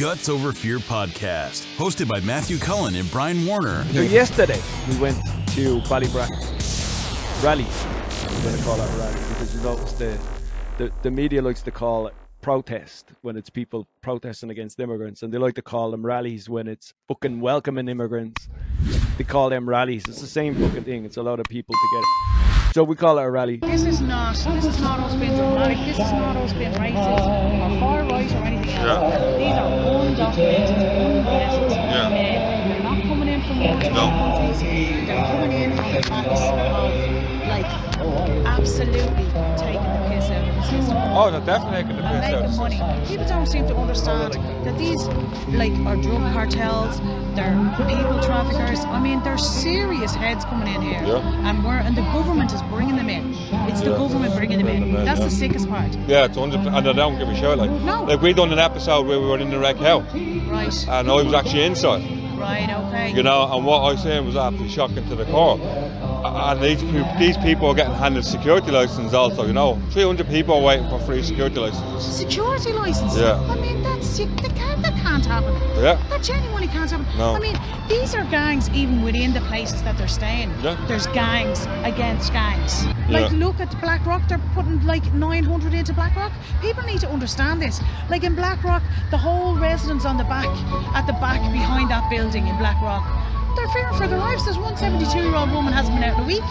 Guts Over Fear podcast, hosted by Matthew Cullen and Brian Warner. So yesterday we went to Ballybrack rally. I'm going to call it rally because you notice the, the the media likes to call it protest when it's people protesting against immigrants, and they like to call them rallies when it's fucking welcoming immigrants. They call them rallies. It's the same fucking thing. It's a lot of people together. So we call it a rally. This is not. This is not us being dramatic. This is not us being racist or far right or anything else. These are undocumented, unvetted men. They're not coming in from multiple countries. They're coming in on the backs of like absolutely taking Oh, they're definitely and out. making money. People don't seem to understand that these, like, are drug cartels, they're people traffickers. I mean, there's serious heads coming in here, Yeah. and we're and the government is bringing them in. It's the government bringing them in. That's the sickest part. Yeah, it's 100 and they don't give a shit. Like, No. like we done an episode where we were in the Red Cow, Right, and I was actually inside. right, okay. You know, and what I was saying was absolutely shocking to the core. And these people, these people are getting handed security licenses also. You know, 300 people are waiting for free security licenses. Security license. Yeah. I mean, that's sick. That can't, that can't happen. Yeah. That genuinely can't happen. No. I mean, these are gangs even within the places that they're staying. Yeah. There's gangs against gangs. Like, Yeah. look at Blackrock, they're putting like 900 into Blackrock. People need to understand this. Like in Blackrock, the whole residents on the back, at the back behind that building in Blackrock, they're fearing for their lives. There's one 72 year old woman hasn't been out in a week.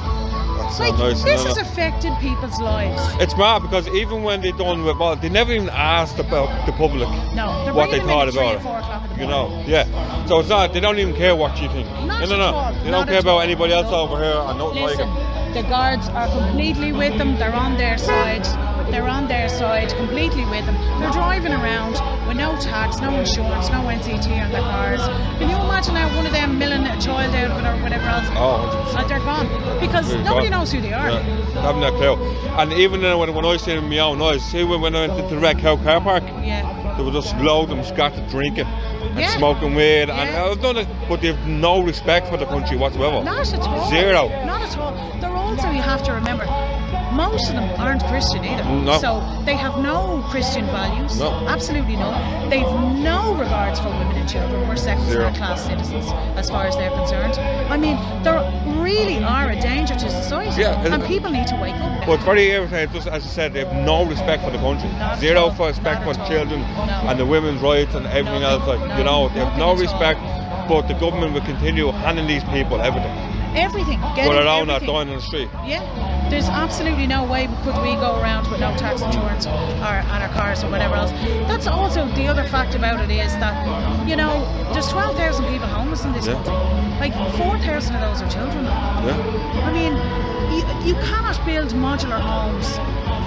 That's Like, nice. this has affected people's lives. It's mad because even when they done with well, they never even asked about the public No, what they thought in at three about and four o'clock in the it. You know, yeah. So it's not. They don't even care what you think. Not no, no, no. They not don't care about anybody else No. over here. I don't like Listen, it. the guards are completely with them. They're on their side. They're on their side, completely with them. They're driving around with no tax, no insurance, no NCT on their cars. Can you imagine how one of them a child out of it or whatever else? Oh, 100%. And they're gone because They're nobody gone. knows who they are. Yeah, haven't a clue. And even when, when I seen it in my own eyes, see when, when I went to the Red Cow car park, Yeah. there was just loads of them scattered drinking and Yeah. smoking weed, and I've done it, but they've no respect for the country whatsoever. Not at all. Zero. Not at all. They're also, you have to remember, most of them aren't Christian either. No. So they have no Christian values. No. Absolutely none. They've no regards for women and children. We're second class citizens as far as they're concerned. I mean, they really are a danger to society. Yeah, and and- people need to wake up. But it's very irritating, just as I said, they have no respect for the country. Not Zero for respect for children No. and the women's rights and everything Nothing. else. Like, No. you know, they have no respect, but the government will continue handing these people everything. Everything. Getting But around that everything. dying on the street. Yeah, there's absolutely no way could we go around with no tax insurance or on our cars or whatever else. That's also the other fact about it is that you know there's 12,000 people homeless in this Yeah. country. Like 4,000 of those are children. Yeah. You, cannot build modular homes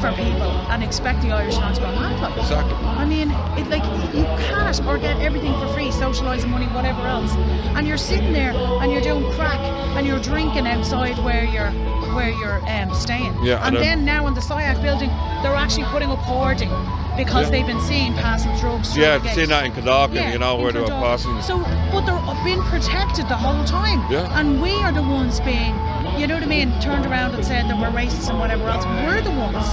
for people and expect the Irish not to go mad. Like. Exactly. I mean, it like you cannot or get everything for free, socialising money, whatever else, and you're sitting there and you're doing crack and you're drinking outside where you're where you're um, staying. Yeah, and then now in the SIAC building, they're actually putting up hoarding because Yeah. they've been seen passing drugs. Yeah, I've seen that in Cadogan, Yeah, you know, where they were passing. So, but they're being protected the whole time. Yeah. And we are the ones being, you know what I mean, turned around and said that we're racist and whatever else. We're the ones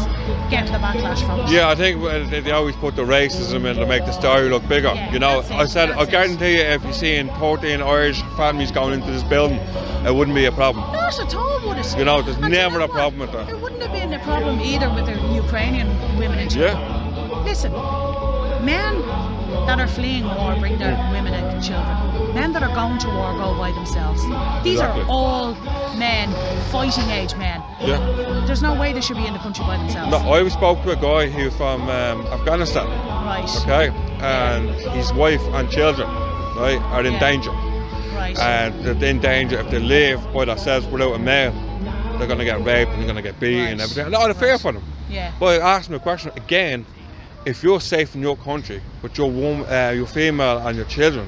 getting the backlash from it. Yeah, I think they, always put the racism in to make the story look bigger. Yeah, you know, it, I said, I it. guarantee you, if you're seeing 14 Irish families going into this building, it wouldn't be a problem. Not at all, would it? You know, there's And you never know a problem with that. There wouldn't have been a problem either with the Ukrainian women and children. Yeah, Listen, men that are fleeing war bring their mm. women and children. Men that are going to war go by themselves. These Exactly. are all men, fighting age men. yeah. There's no way they should be in the country by themselves. No, I spoke to a guy who's from um, Afghanistan, Right. okay, and his wife and children, right, are in Yeah. danger. Right. And they're in danger if they live by themselves without a male. They're going to get raped and they're going to get beaten and everything. A lot of fear for them. yeah. But I asked him a question again. If you're safe in your country, but your woman, uh, your female and your children,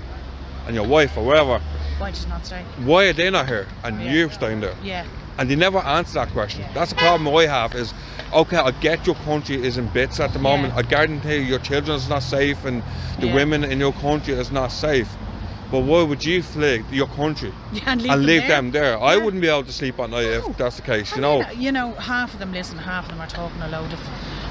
and your wife or whatever, Why just not stay? why are they not here and oh, Yeah. you're staying there? Yeah. And they never answer that question. Yeah. That's the problem I have. Is okay, I get your country is in bits at the moment. Yeah. I guarantee you your children is not safe and the women in your country is not safe. But why would you flee your country Yeah, and leave, and them, leave there. them there? I wouldn't be able to sleep at night No. if that's the case. You And know. you know, half of them listen, half of them are talking a load of.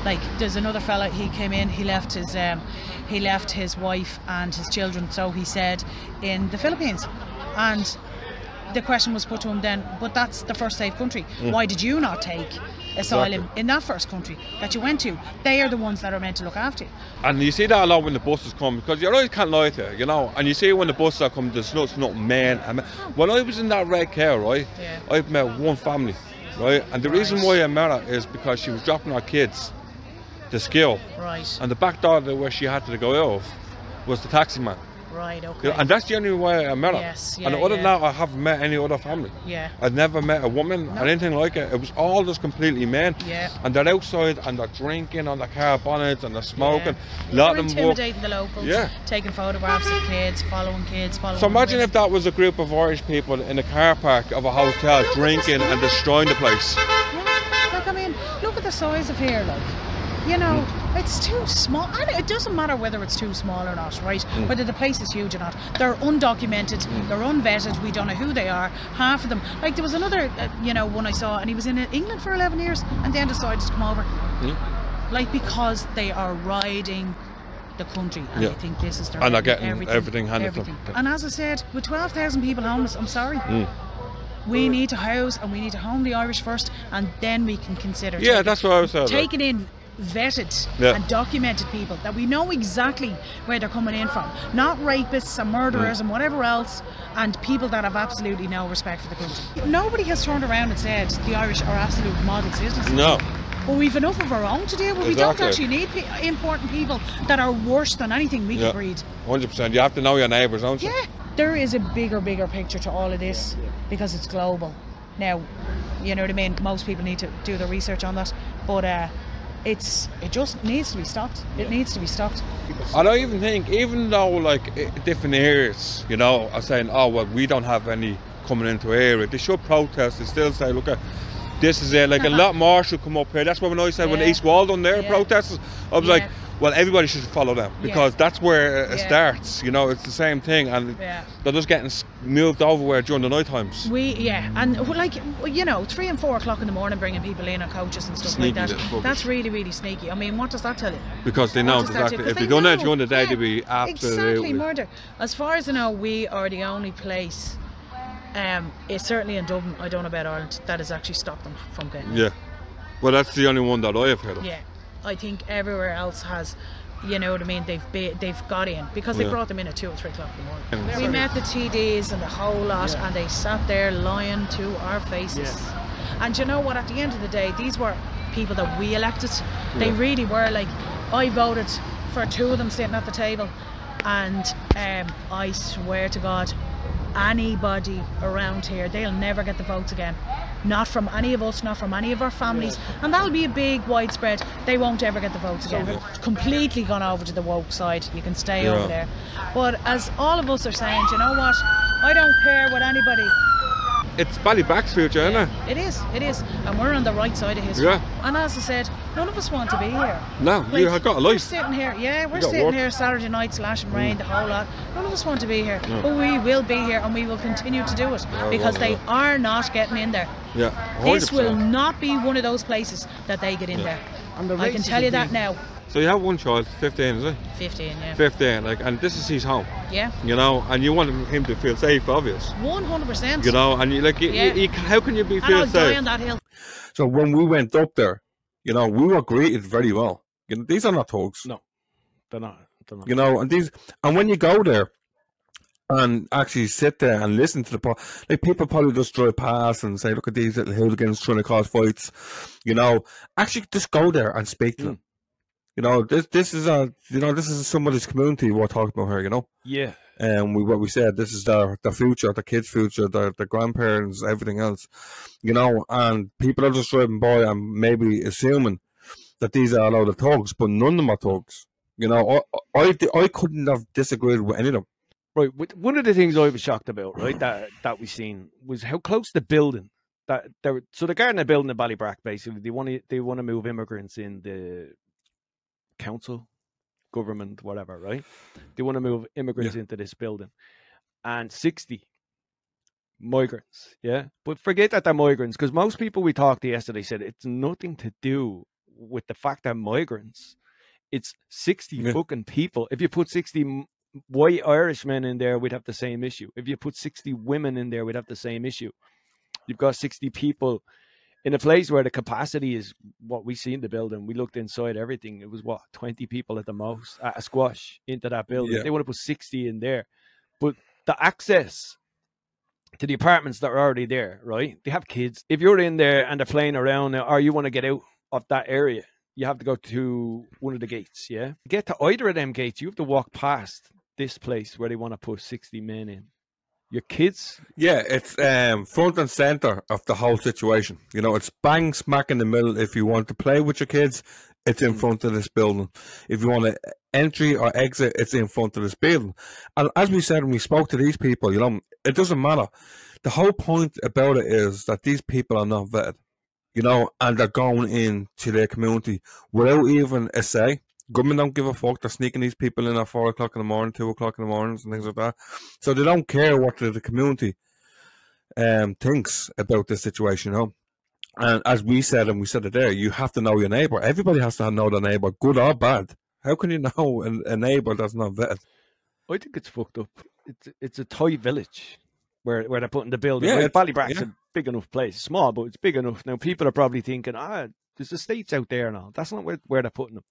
Like, there's another fella. He came in. He left his, um, he left his wife and his children. So he said, in the Philippines, and the question was put to him then. But that's the first safe country. Why did you not take asylum. Exactly. in that first country that you went to? They are the ones that are meant to look after you. And you see that a lot when the buses come because you always can't lie to you, you know. And you see when the buses are coming, there's not, not men. and men. Oh. When I was in that Red Cow, right, Yeah. I met one family, right, and the reason why I met her is because she was dropping her kids to school, Right. and the back door that where she had to go off was the taxi man. Right. You Okay. know, and that's the only way I met her. Yes, yeah, and yeah, other than yeah. that, I haven't met any other family. yeah. I've never met a woman No. or anything like it. It was all just completely men. Yeah. And they're outside and they're drinking on the car bonnets and they're smoking. They're lot of them walk. intimidating the locals. Yeah. Taking photographs of kids, following kids, following. So imagine women. if that was a group of Irish people in a car park of a hotel drinking and destroying the place. Yeah, like I mean, look at the size of here, like. You know, Mm. it's too small. And it doesn't matter whether it's too small or not, right? Mm. Whether the place is huge or not. They're undocumented, they're unvetted, we don't know who they are. Half of them. Like, there was another, uh, you know, one I saw, and he was in England for 11 years and then decided to come over. Mm. Like, because they are riding the country and Yeah. they think this is their And they're getting everything, everything handed to them. And as I said, with 12,000 people homeless, I'm sorry. Mm. We need to house and we need to home the Irish first, and then we can consider Yeah, taking, that's what I was saying. taking in vetted Yeah. and documented people that we know exactly where they're coming in from, not rapists and murderers Mm. and whatever else, and people that have absolutely no respect for the country. Nobody has turned around and said the Irish are absolute model citizens. No. But we've enough of our own to deal with. Exactly. We don't actually need pe- important people that are worse than anything we Yeah. can breed. 100%. You have to know your neighbours, don't you? Yeah, there is a bigger, bigger picture to all of this because it's global. Now, you know what I mean. Most people need to do the research on that, but uh, it's it just needs to be stopped. It needs to be stopped. I don't even think, even though like i- different areas, you know, are saying, oh well, we don't have any coming into our area. They should protest. They still say, look, at this is it. Like a lot more should come up here. That's what when I said when Yeah. East Waldon there Yeah. protests, I was Yeah. like, well, everybody should follow them because that's where it starts. You know, it's the same thing, and they're just getting moved over where during the night times. We yeah, and like you know, three and four o'clock in the morning, bringing people in on coaches and stuff Sneaky like that. That's really really sneaky. I mean, what does that tell you? Because they know does that do? exactly if they they done that know. during the day, they'd be absolutely Exactly, murder. As far as I know, we are the only place. Um, it's certainly in Dublin. I don't know about Ireland that has actually stopped them from getting. Yeah. Well, that's the only one that I have heard of. Yeah, I think everywhere else has. You know what I mean? They've be, they've got in because they Yeah. brought them in at two or three o'clock in the morning. Yeah. We met the TDs and the whole lot, and they sat there lying to our faces. And you know what? At the end of the day, these were people that we elected. They Yeah. really were. Like I voted for two of them sitting at the table, and um, I swear to God, anybody around here, they'll never get the votes again. Not from any of us, not from any of our families, and that'll be a big widespread. They won't ever get the votes again. Completely gone over to the woke side. You can stay Yeah. over there. But as all of us are saying, do you know what? I don't care what anybody. It's Ballybrack's future, isn't it? It is, it is, and we're on the right side of history. Yeah. And as I said, none of us want to be here. No, you've got a We're life. sitting here, yeah, we're sitting work. here Saturday night, slash and rain, the whole lot. None of us want to be here, but we will be here, and we will continue to do it because well, they are not getting in there. Yeah, This will not be one of those places that they get in there. And the I can tell you that now. So you have one child, 15, is it? 15, yeah. 15, like, and this is his home, Yeah, you know, and you want him to feel safe, obvious, 100%. you know, and you like, you, Yeah. you, you- how can you be and feel I'll die safe? on that hill. So when we went up there, you know, we were greeted very well. You know, these are not thugs. No, they're not. They're not. You know, and these, and when you go there and actually sit there and listen to the, po- like people probably just drive past and say, look at these little hooligans trying to cause fights. You know, actually just go there and speak to Mm. them. You know, this this is a, you know, this is somebody's community we're talking about here. You know, Yeah, and we what we said, this is their the future, the kids' future, the the grandparents, everything else. You know, and people are just driving by and maybe assuming that these are a lot of thugs, but none of them are thugs. You know, I, I, I couldn't have disagreed with any of them. right. One of the things I was shocked about, right, that that we seen was how close the building that there. So the Gardner building in Ballybrack, basically, they want to they want to move immigrants in the council, government, whatever, right? They want to move immigrants into this building, and 60 migrants. Yeah. But forget that they're migrants because most people we talked to yesterday said it's nothing to do with the fact they're migrants. It's 60 Yeah. fucking people. If you put 60 white Irishmen in there, we'd have the same issue. If you put 60 women in there, we'd have the same issue. You've got 60 people in a place where the capacity is what we see in the building. We looked inside everything. It was what 20 people at the most at a squash into that building. Yeah. They want to put 60 in there, but the access to the apartments that are already there, right? They have kids. If you're in there and they're playing around, or you want to get out of that area, you have to go to one of the gates. Yeah, get to either of them gates, you have to walk past this place where they want to put 60 men in. Your kids, Yeah, it's um, front and center of the whole situation. You know, it's bang smack in the middle. If you want to play with your kids, it's in Mm. front of this building. If you want to entry or exit, it's in front of this building. And as we said when we spoke to these people, you know, it doesn't matter. The whole point about it is that these people are not vetted, you know, and they're going into their community without even a say. Government don't give a fuck. They're sneaking these people in at four o'clock in the morning, two o'clock in the mornings, and things like that. So they don't care what the, community um thinks about this situation, you know. And as we said, and we said it there, you have to know your neighbor. Everybody has to know their neighbor, good or bad. How can you know a, a neighbor that's not vetted? I think it's fucked up. It's it's a toy village where where they're putting the building. Yeah, right? Ballybrack's yeah. a big enough place, It's small, but it's big enough. Now people are probably thinking, ah, there's estates out there now. That's not where, where they're putting them.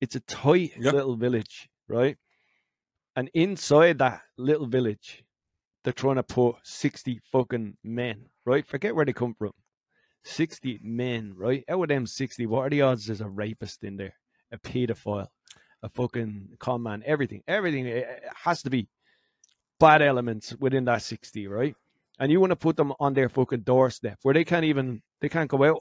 It's a tight Yeah. little village, right? And inside that little village, they're trying to put sixty fucking men, right? Forget where they come from. Sixty men, right? Out of them sixty, what are the odds there's a rapist in there, a paedophile, a fucking con man, everything, everything eh, eh, has to be bad elements within that 60, right? And you want to put them on their fucking doorstep where they can't even they can't go out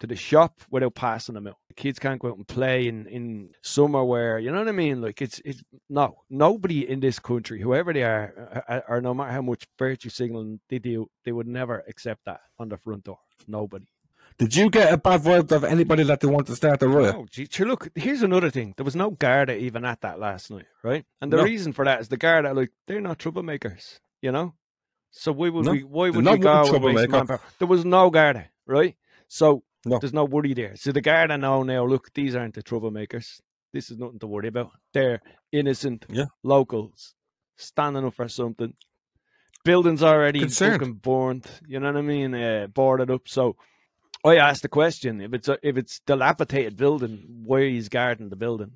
to the shop without passing them out. The kids can't go out and play in, in summer where you know what I mean? Like it's it's no nobody in this country, whoever they are, uh, or no matter how much virtue signaling they do, they would never accept that on the front door. Nobody. Did you get a bad vibe of anybody that they want to start a riot? Oh, gee, sure, look, here's another thing. There was no Garda even at that last night, right? And the No. reason for that is the Garda, like, they're not troublemakers, you know? So why would No, we why would we go and waste troublemaker. manpower? There was no Garda, right? So No. there's no worry there. So the Garda know now, look, these aren't the troublemakers. This is nothing to worry about. They're innocent Yeah. locals standing up for something. Buildings already Concerned. fucking burned, you know what I mean? Uh, boarded up. So I asked the question: if it's a, if it's dilapidated building, why is guarding the building?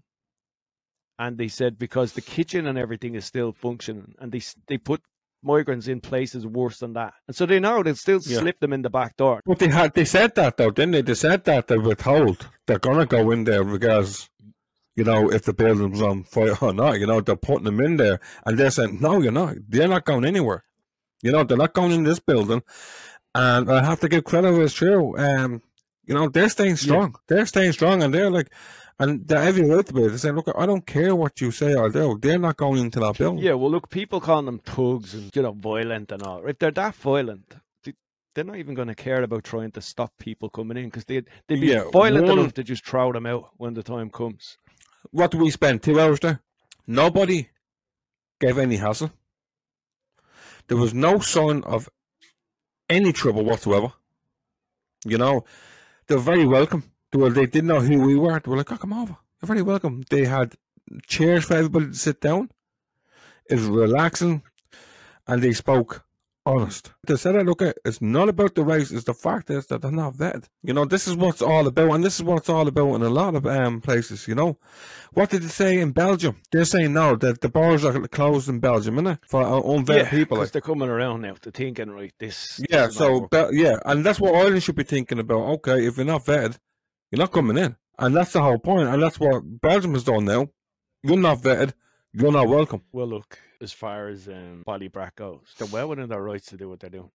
And they said because the kitchen and everything is still functioning, and they they put migrants in places worse than that, and so they know they'll still Yeah. slip them in the back door. But they had they said that though, didn't they? They said that they were told they're gonna go in there because you know if the building's on fire or not. You know they're putting them in there, and they're saying no, you're not. They're not going anywhere. You know they're not going in this building, and I have to give credit where it's true. Um, you know they're staying strong. They're staying strong, and they're like, and they're every right to be. They're saying, look, I don't care what you say or do. They're not going into that building. Yeah, well, look, people calling them thugs and you know violent and all. If they're that violent, they, they're not even going to care about trying to stop people coming in because they they'd be Yeah, violent one- enough to just throw them out when the time comes. What do we spend two hours there? Nobody gave any hassle. There was no sign of any trouble whatsoever. You know, they're very welcome. Were, they didn't know who we were. They were like, oh, come over. You're very welcome. They had chairs for everybody to sit down. It was relaxing. And they spoke honest. They said, "Hey, look, it's not about the race. It's the fact is that they're not vetted. You know, this is what's all about. And this is what it's all about in a lot of um, places, you know. What did they say in Belgium? They're saying now that the bars are closed in Belgium, innit? For unvetted people. because Like. they're coming around now. They're thinking, right, this. this Yeah, is not so. Bel- yeah, and that's what Ireland should be thinking about. Okay, if you're not vetted, you're not coming in, and that's the whole point. And that's what Belgium has done now. You're not vetted, you're not welcome. well, look, as far as um, Ballybrack goes, they're well within their rights to do what they're doing.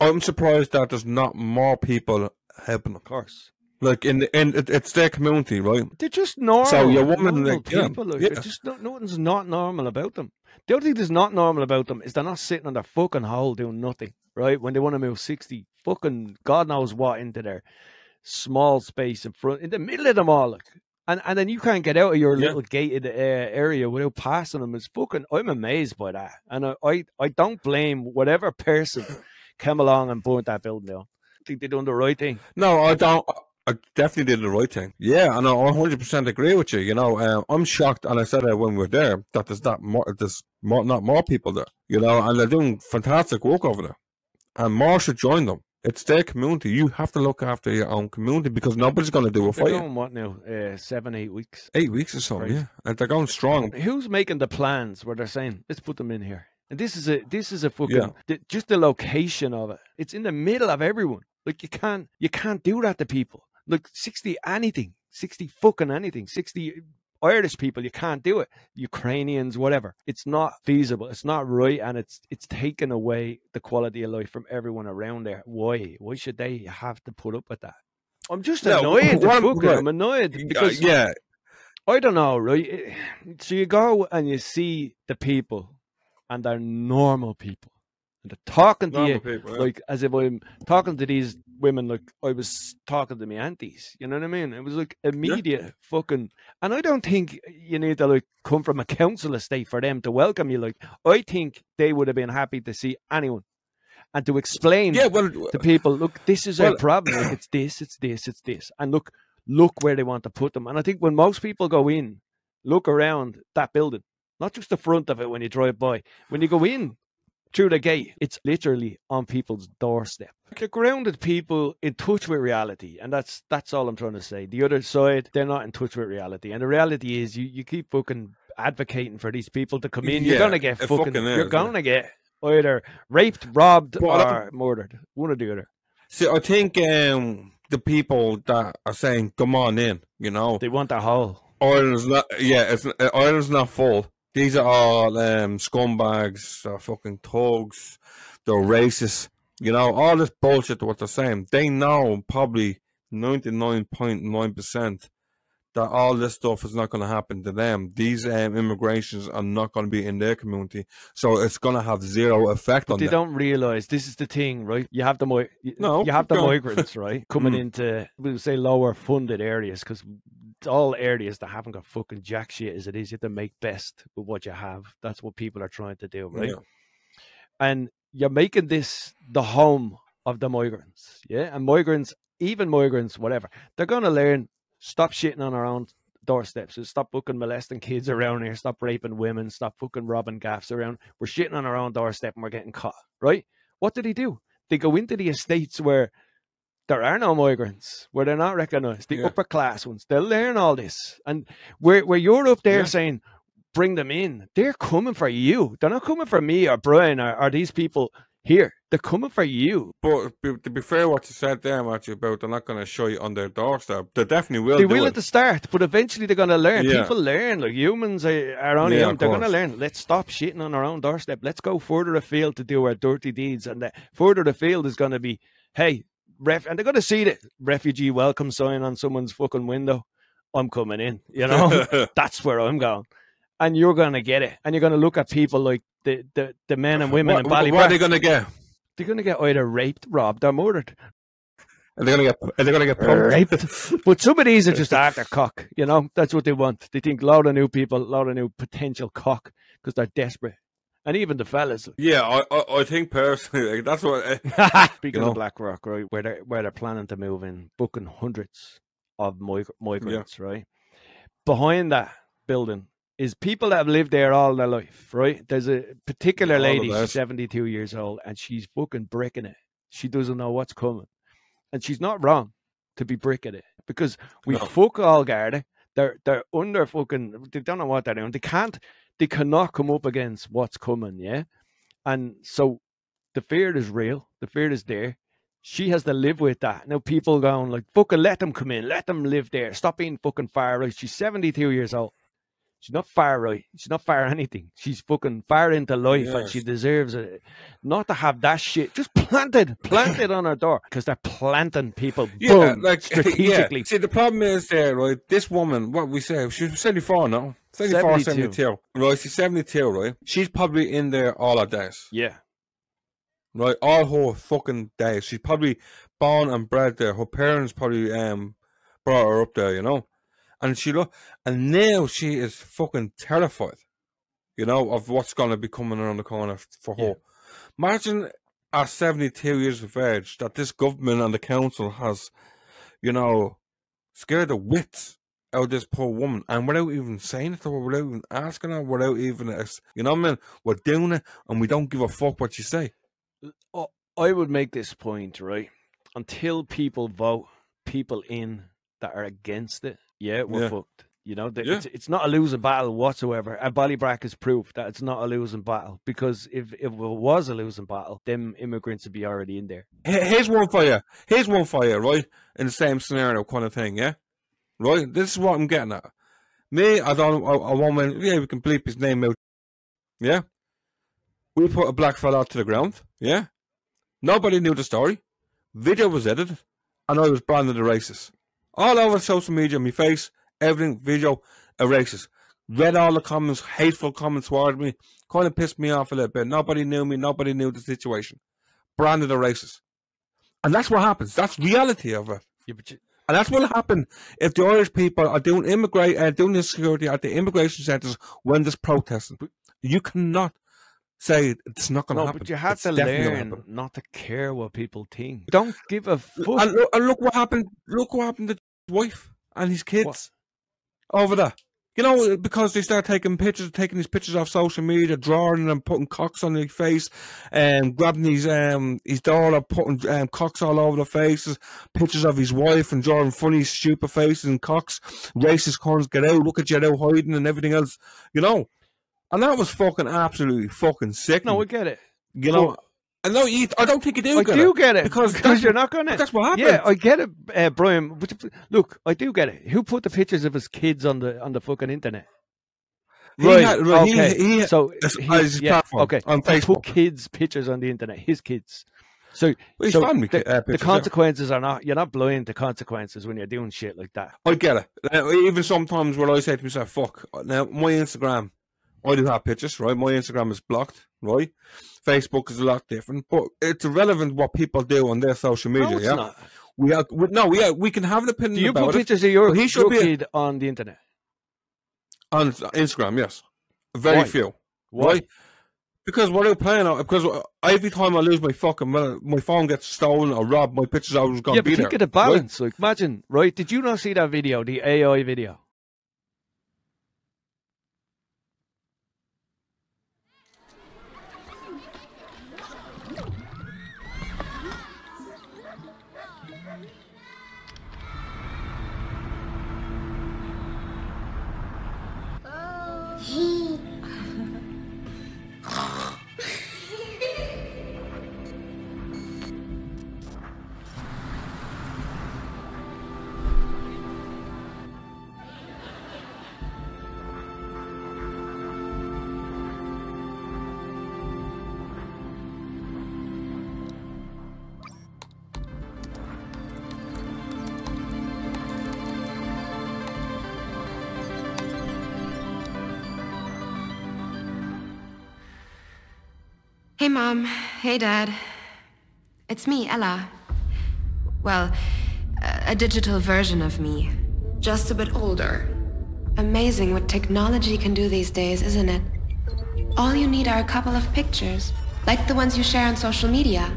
I'm surprised that there's not more people helping them. Of course, Like in the in it, it's their community, right? they're just normal. So your woman, normal like, yeah, people. Like, yeah. just not, nothing's not normal about them. The only thing that's not normal about them is they're not sitting on their fucking hole doing nothing. Right when they want to move sixty, fucking God knows what into their small space in front, in the middle of them all. Like, and and then you can't get out of your Yeah. little gated uh, area without passing them. It's fucking. I'm amazed by that, and I, I I don't blame whatever person came along and burnt that building down. I think they done the right thing. No, I don't. I definitely did the right thing. Yeah, and I 100% agree with you. You know, um, I'm shocked, and I said that when we were there, that there's that more, there's more, not more people there. You know, and they're doing fantastic work over there. And more should join them. It's their community. You have to look after your own community because nobody's going to do it They're for you. going what now? Uh, seven, eight weeks. Eight weeks or so, Right. yeah, and they're going strong. Who's making the plans where they're saying, let's put them in here? And this is a this is a fucking Yeah. the, just the location of it. It's in the middle of everyone. Like you can't you can't do that to people. Like sixty anything, sixty fucking anything, sixty Irish people, you can't do it. Ukrainians, whatever. It's not feasible. It's not right, and it's it's taken away the quality of life from everyone around there. Why? Why should they have to put up with that? I'm just annoyed. right. I'm annoyed Uh, because yeah, I don't know, right? So you go and you see the people, and they're normal people, and they're talking to you people. yeah. like as if I'm talking to these women like I was talking to my aunties. You know what I mean? It was like immediate fucking. And I don't think you need to like come from a council estate for them to welcome you. Like I think they would have been happy to see anyone, and to explain yeah, well, to people, look, this is Well- our problem. Like, it's this, it's this, it's this, and look, look where they want to put them. And I think when most people go in, look around that building, not just the front of it when you drive by. When you go in through the gate, it's literally on people's doorstep. They're grounded people in touch with reality, and that's that's all I'm trying to say. The other side, they're not in touch with reality, and the reality is, you you keep fucking advocating for these people to come in, you're gonna get it fucking, fucking you're gonna get either raped, robbed, But I or murdered. One or the other. See, I think um, the people that are saying, "Come on in," you know, They want a hole. Ireland's not. Yeah, it's uh, Ireland's not full. These are all um, scumbags, they're fucking thugs, they're racist. You know, all this bullshit. What they're saying, they know probably ninety nine point nine percent that all this stuff is not going to happen to them. These um, immigrations are not going to be in their community, so it's going to have zero effect on They them. They don't realize this is the thing, right? You have the mi- No, you have the migrants, right, coming Mm. into we'll say lower funded areas because all areas that haven't got fucking jack shit is it easier to make best with what you have. That's what people are trying to do, right? Yeah. and you're making this the home of the migrants, yeah. And migrants, even migrants, whatever, they're gonna learn. Stop shitting on our own doorsteps. Stop fucking molesting kids around here. Stop raping women. Stop fucking robbing gaffs around. We're shitting on our own doorstep and we're getting caught, right? What did he do? They go into the estates where there are no migrants, where they're not recognised, the Yeah. upper class ones. They'll learn all this, and where where you're up there Yeah. saying, "Bring them in," they're coming for you. They're not coming for me or Brian or, or these people here. They're coming for you. But to be fair, what you said there, Matthew, about they're not going to show you on their doorstep. They definitely will. they will it. at the start, but eventually they're going to learn. Yeah. People learn. Like humans are, are only Yeah, young. of They're going to learn. Let's stop shitting on our own doorstep. Let's go further afield to do our dirty deeds. And the further afield is going to be, hey, ref, and they're going to see the refugee welcome sign on someone's fucking window. I'm coming in. You know, that's where I'm going. And you're going to get it. And you're going to look at people like the, the, the men and women what, in Ballybrack. what are they going to get? They're going to get either raped, robbed, or murdered. Are they going to get? Are they going to get pumped? raped. but some of these are just after cock. You know, that's what they want. They think a lot of new people, a lot of new potential cock because they're desperate. And even the fellas, Yeah, I, I, I think personally, like, that's what. Eh. speaking You know? of Blackrock, right, where they're where they're planning to move in, booking hundreds of mig- migrants, right. Behind that building is people that have lived there all their life, right? There's a particular All lady, she's 72 years old, and she's fucking bricking it. She doesn't know what's coming. And she's not wrong to be bricking it because we No. fuck all Garda. They're they're under fucking they don't know what they're doing. They can't they cannot come up against what's coming, yeah? And so the fear is real, the fear is there. She has to live with that. Now people going like, fucking let them come in, let them live there. Stop being fucking far right. She's 72 years old. She's not far right. She's not far anything. She's fucking far into life and she deserves it. Not to have that shit just planted, planted on her door because they're planting people Yeah, boom, like strategically. Yeah. See, the problem is there, right? This woman, what we say, she's seventy-four now, 74, 72. 72. right? She's seventy-two, right? She's probably in there all her days, Yeah. right? All her fucking days. She's probably born and bred there. Her parents probably um brought her up there, you know. and she look, and now she is fucking terrified, you know, of what's going to be coming around the corner for her. Yeah. Imagine at 72 years of age that this government and the council has, you know, scared the wits this poor woman, and without even saying it to her, without even asking her, without even, you know, what I mean, we're doing it, and we don't give a fuck what you say. I would make this point, right? Until people vote people in that are against it, yeah, we're Yeah. fucked. You know, th- Yeah. it's, it's not a losing battle whatsoever. And Ballybrack is proof that it's not a losing battle because if, if it was a losing battle, them immigrants would be already in there. Here's one for you. Here's one for you, right? In the same scenario, kind of thing, yeah? Right? This is what I'm getting at. Me, I don't, I, I won't, men- yeah, we can bleep his name out. Yeah? We put a black fella to the ground, yeah? Nobody knew the story. Video was edited, and I was branded a racist. All over social media, my face, everything, video, a racist. Read all the comments, hateful comments towards me, kind of pissed me off a little bit. Nobody knew me, nobody knew the situation. Branded a racist. And that's what happens. That's reality of it. Yeah, but you, And that's what will happen if the Irish people are doing immigrate uh, doing insecurity at the immigration centres when there's protesting. You cannot say it's not going to no, happen. but you have It's to learn not to care what people think. Don't give a fuck. And look, and look what happened. Look what happened to his wife and his kids over there. You know, because they start taking pictures, taking these pictures off social media, drawing them, putting cocks on their face, and grabbing his um his daughter, putting um, cocks all over their faces, pictures of his wife, and drawing funny, stupid faces and cocks. Racist cons, get out! Look at you now hiding and everything else. You know, and that was fucking absolutely fucking sick. no, I get it. you know, know you. I don't think you do. I get do it, get it because because, you're not gonna. That's what happened. Yeah, I get it, uh, Brian. But look, I do get it. Who put the pictures of his kids on the on the fucking internet? He had- right, okay. he- so he- as his yeah, platform okay. on He Facebook. put kids' pictures on the internet. His kids. So, Well, so family the, uh, the consequences are not. You're not blind to consequences when you're doing shit like that. I get it. Now, even sometimes where I say to myself, fuck, now my Instagram, I do have pictures, right? My Instagram is blocked, right? Facebook is a lot different, but it's irrelevant what people do on their social media, no, it's yeah? not. We are, we, no, we, are, we can have an opinion Do you about put pictures of your, he should your be a- on the internet? on Instagram, yes. Very Why? few, Why? right? Because what are you playing on? Because every time I lose my fucking, my my phone gets stolen or robbed, my picture's always gone. Yeah, to be but there. think of the right? balance. Like, imagine, right? Did you not see that video, the AI video? Hey, Mom. Hey, Dad. It's me, Ella. Well, a, a digital version of me. Just a bit older. Amazing what technology can do these days, isn't it? All you need are a couple of pictures, like the ones you share on social media,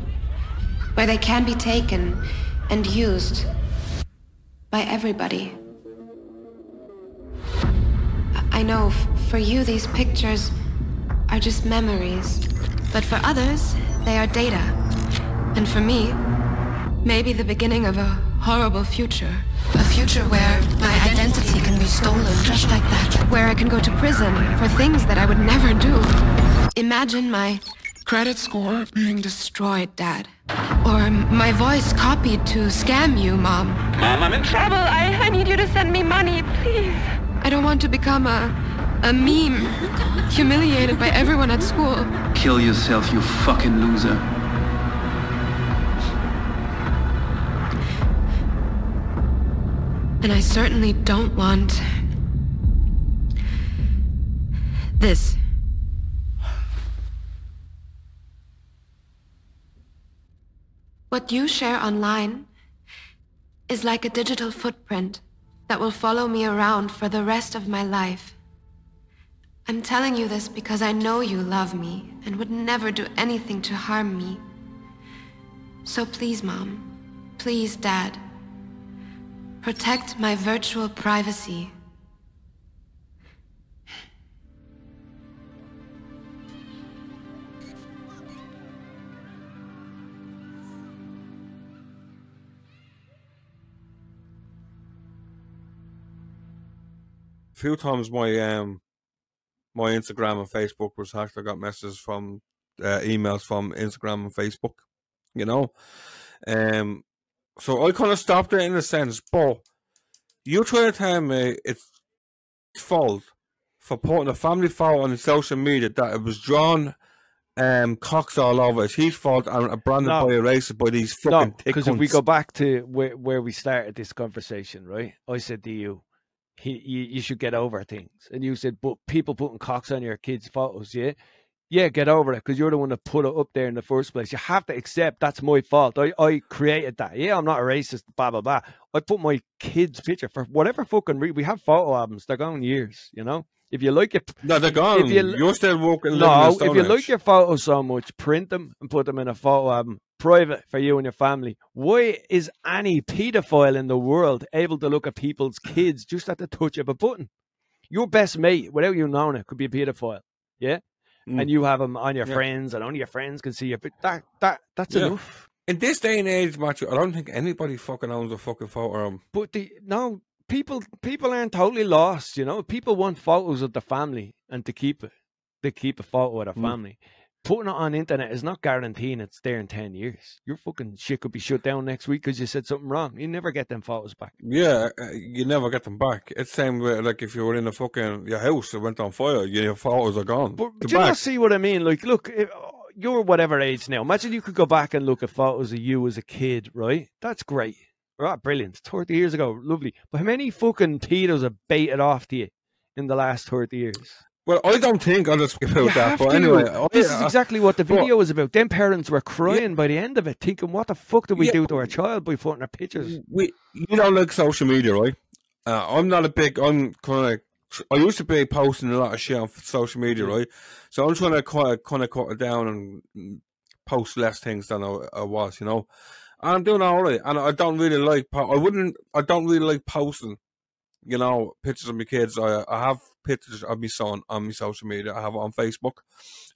where they can be taken and used by everybody. I- know for you these pictures are just memories, but for others, they are data. And for me, maybe the beginning of a horrible future. A future where my identity can be stolen just like that. Where I can go to prison for things that I would never do. Imagine my credit score being destroyed, Dad. Or my voice copied to scam you, Mom. Mom, I'm in trouble. I, I need you to send me money, please. I don't want to become a, a meme, humiliated by everyone at school. Kill yourself, you fucking loser. And I certainly don't want this. What you share online is like a digital footprint that will follow me around for the rest of my life. I'm telling you this because I know you love me and would never do anything to harm me. So please, Mom. Please, Dad. Protect my virtual privacy. Few times my um my Instagram and Facebook was hacked. I got messages from uh, emails from Instagram and Facebook. You know, um, so I kind of stopped it in a sense. But you try to tell me it's fault for putting a family photo on social media that it was drawn um cocks all over. It's his fault and a branded No. by a racist by these fucking thick because if we go back to where, where we started this conversation, right? I said to you, he, you, you should get over things. And you said, but people putting cocks on your kids' photos, yeah? Yeah, get over it because you're the one that put it up there in the first place. You have to accept that's my fault. I, I created that. Yeah, I'm not a racist, blah, blah, blah. I put my kid's picture for whatever fucking. We have photo albums, they're gone years, you know? If you like it, No, they're gone. you- you, are still walking. no, if you like your photos so much, print them and put them in a photo album, private for you and your family. Why is any paedophile in the world able to look at people's kids just at the touch of a button? Your best mate, without you knowing it, could be a paedophile, yeah, Mm. and you have them on your Yeah. friends, and only your friends can see you. But that that that's Yeah. enough. In this day and age, Matthew, I don't think anybody fucking owns a fucking photo of 'em. But the no people people aren't totally lost. You know, people want photos of the family and to keep it. They keep a photo of the Mm. family. Putting it on internet is not guaranteeing it's there in ten years. Your fucking shit could be shut down next week because you said something wrong. You never get them photos back. Yeah, uh, you never get them back. It's same with like if you were in a fucking your house that went on fire, your photos are gone. But They're do you back. not see what I mean? Like, look, if, you're whatever age now. Imagine you could go back and look at photos of you as a kid, right? That's great. Right, brilliant. 30 years ago, lovely. But how many fucking pedos have baited off to you in the last 30 years? Well, I don't think I'll just skip out that. But to. anyway, I- this is exactly what the video was about. Them parents were crying by the end of it, thinking, "What the fuck did we Yeah. do to our child by putting our pictures?" we you don't like social media, right? Uh, I'm not a big. I'm kind of. I used to be posting a lot of shit on social media, Mm. right? So I'm trying to kind of kind of cut it down and post less things than I, I was, you know. I'm doing all right, and I don't really like. Po- I wouldn't. I don't really like posting, you know, pictures of my kids. I I have pictures of my son on my social media. I have it on Facebook,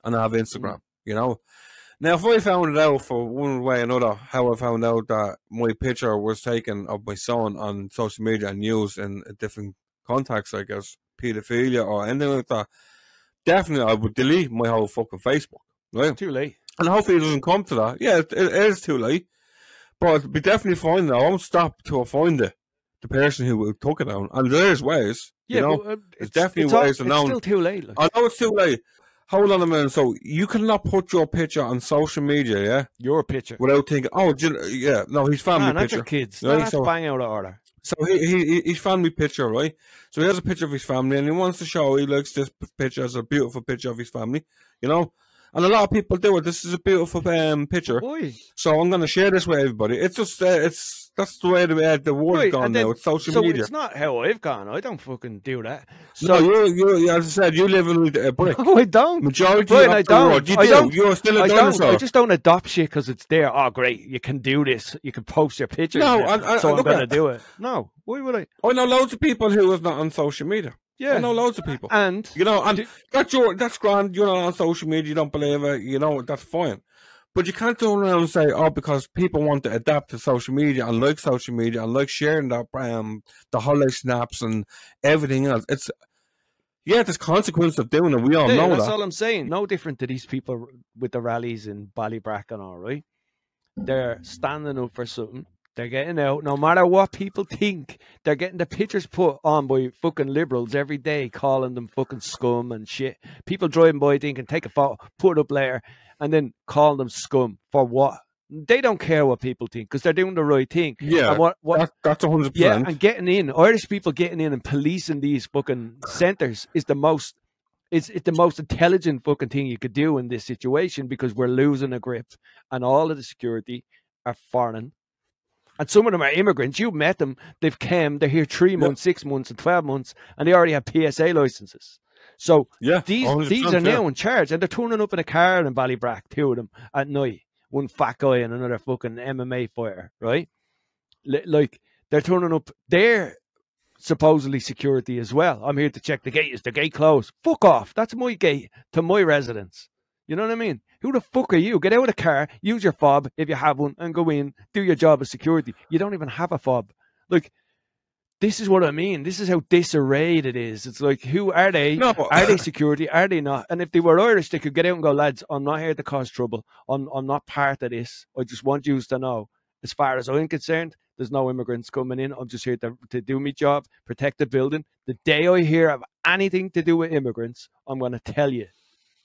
and I have mm-hmm. Instagram. You know. Now, if I found it out for one way or another, how I found out that my picture was taken of my son on social media and used in different contexts, I guess, pedophilia or anything like that, definitely I would delete my whole fucking Facebook, right? Too late. And hopefully it doesn't come to that. Yeah, it, it is too late. But it'll be definitely find it. I won't stop till I find it, the person who took it down. And there's ways. Yeah, you know? but, uh, there's definitely all- ways to it's know. still too late. Like. I know it's too late. Hold on a minute. So you cannot put your picture on social media, yeah, Your picture. without thinking, oh, you know- yeah, no, his family Nah, not picture. your kids. No, that's so- bang out of order. So he, he he- his family picture, right? So he has a picture of his family, and he wants to show he likes this picture as a beautiful picture of his family, you know. And a lot of people do it. This is a beautiful um, picture, Boy. so I'm going to share this with everybody. It's just uh, it's that's the way the uh, the world's Right, gone then- now. It's social so media. it's not how I've gone. I don't fucking do that. no, So, you you as I said, you live in a brick. no, I don't. Majority Right, of I don't. you I do. don't. You're still a I don't. I just don't adopt shit because it's there. Oh, great! You can do this. You can post your pictures. No, I- I- so I'm look going to do it. No, why would I? I know loads of people who who is not on social media. Yeah, I know loads of people. and You know, and Do- that's your that's grand. You're not on social media. You don't believe it. You know that's fine. But you can't turn around and say, "Oh, because people want to adapt to social media and like social media and like sharing that um the holiday snaps and everything else." It's yeah, there's consequence of doing it. We all Yeah, know that's that. all I'm saying. No different to these people with the rallies in Ballybrack and all right? They're standing up for something. They're getting out, no matter what people think. They're getting the pictures put on by fucking liberals every day, calling them fucking scum and shit. People driving by thinking, take a photo, put it up later, and then call them scum for what? They don't care what people think because they're doing the right thing. Yeah, and what, what that, that's hundred yeah, percent. and getting in, Irish people getting in and policing these fucking centres is the most it's it's the most intelligent fucking thing you could do in this situation because we're losing a grip and all of the security are foreign. And some of them are immigrants. You've met them. They've come. They're here three months, six months, and twelve months, and they already have PSA licenses. So Yeah, these these are now yeah. in charge, and they're turning up in a car in Ballybrack, two of them at night. One fat guy and another fucking MMA fighter, right? Li- Like they're turning up. They're supposedly security as well. I'm here to check the gate. Is the gate closed? Fuck off. That's my gate to my residence. You know what I mean? Who the fuck are you? Get out of the car, use your fob if you have one, and go in, do your job as security. You don't even have a fob. Like, this is what I mean. This is how disarrayed it is. It's like, who are they? No, Are they security? Are they not? And if they were Irish, they could get out and go, lads, I'm not here to cause trouble. I'm, I'm not part of this. I just want you to know, as far as I'm concerned, there's no immigrants coming in. I'm just here to, to do my job, protect the building. The day I hear of anything to do with immigrants, I'm going to tell you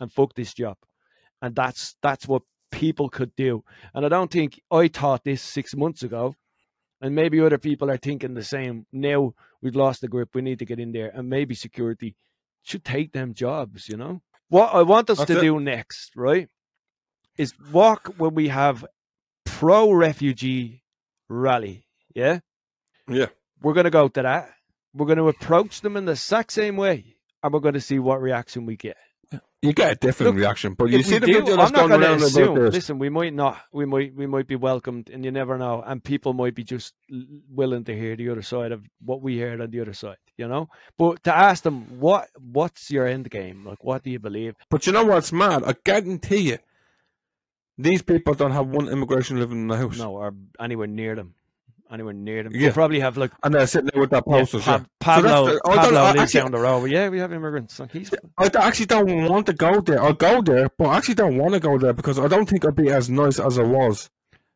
and fuck this job. And that's that's what people could do. And I don't think I thought this six months ago. And maybe other people are thinking the same. Now we've lost the grip. We need to get in there. And maybe security should take them jobs, you know? What I want us That's to it. do next, right, is walk when we have pro refugee rally. Yeah? Yeah. We're going to go to that. We're going to approach them in the exact same way. And we're going to see what reaction we get. You get a different Look, reaction, but you see the do, video that's around assume. about this. Listen, we might not. We might. We might be welcomed, and you never know. And people might be just willing to hear the other side of what we heard on the other side. You know. But to ask them, what what's your end game? Like, what do you believe? But you know what's mad? I guarantee you, these people don't have one immigration living in the house. No, or anywhere near them. Anywhere near them. Yeah. They probably have like And they're sitting there with that yeah, posters. Pa- yeah. So Pablo. the- I Pablo I lives actually- down the road. Yeah, we have immigrants. Like he's I actually don't want to go there. I'll go there, but I actually don't want to go there because I don't think I'd be as nice as I was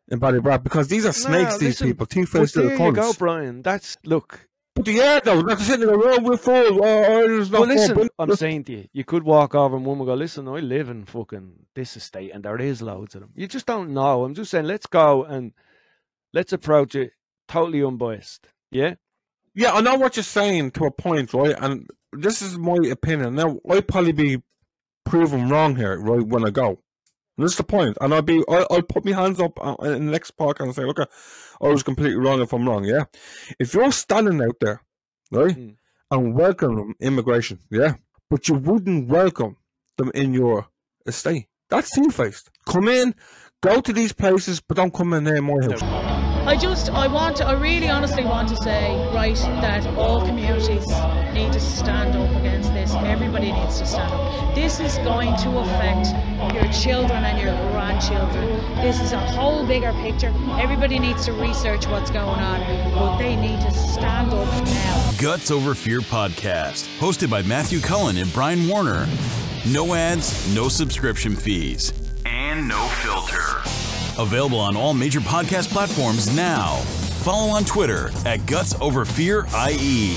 in Ballybrack because these are snakes, Nah, these listen, people, two faced there little you go. Brian. That's look. But yeah, though, they're sitting there, oh, we're full, oh, Ireland's not Well, listen, full. I'm saying to you, you could walk over and one will go, listen, I live in fucking this estate and there is loads of them. You just don't know. I'm just saying, let's go and let's approach it totally unbiased. Yeah? yeah, I know what you're saying to a point, right? And this is my opinion. Now, I'll probably be proven wrong here, right, when I go. And this is the point. And I'll be, I'll, I'll put my hands up uh, in the next park and say, look, I was completely wrong if I'm wrong, yeah? If you're standing out there, right, Mm. and welcome immigration, yeah, but you wouldn't welcome them in your estate, that's two faced. Come in, go to these places, but don't come in my house. I just, I want to, I really honestly want to say, right, that all communities need to stand up against this. Everybody needs to stand up. This is going to affect your children and your grandchildren. This is a whole bigger picture. Everybody needs to research what's going on, but they need to stand up now. Guts Over Fear podcast, hosted by Matthew Cullen and Brian Warner. No ads, no subscription fees. And no filter. Available on all major podcast platforms now. Follow on Twitter at Guts Over Fear IE.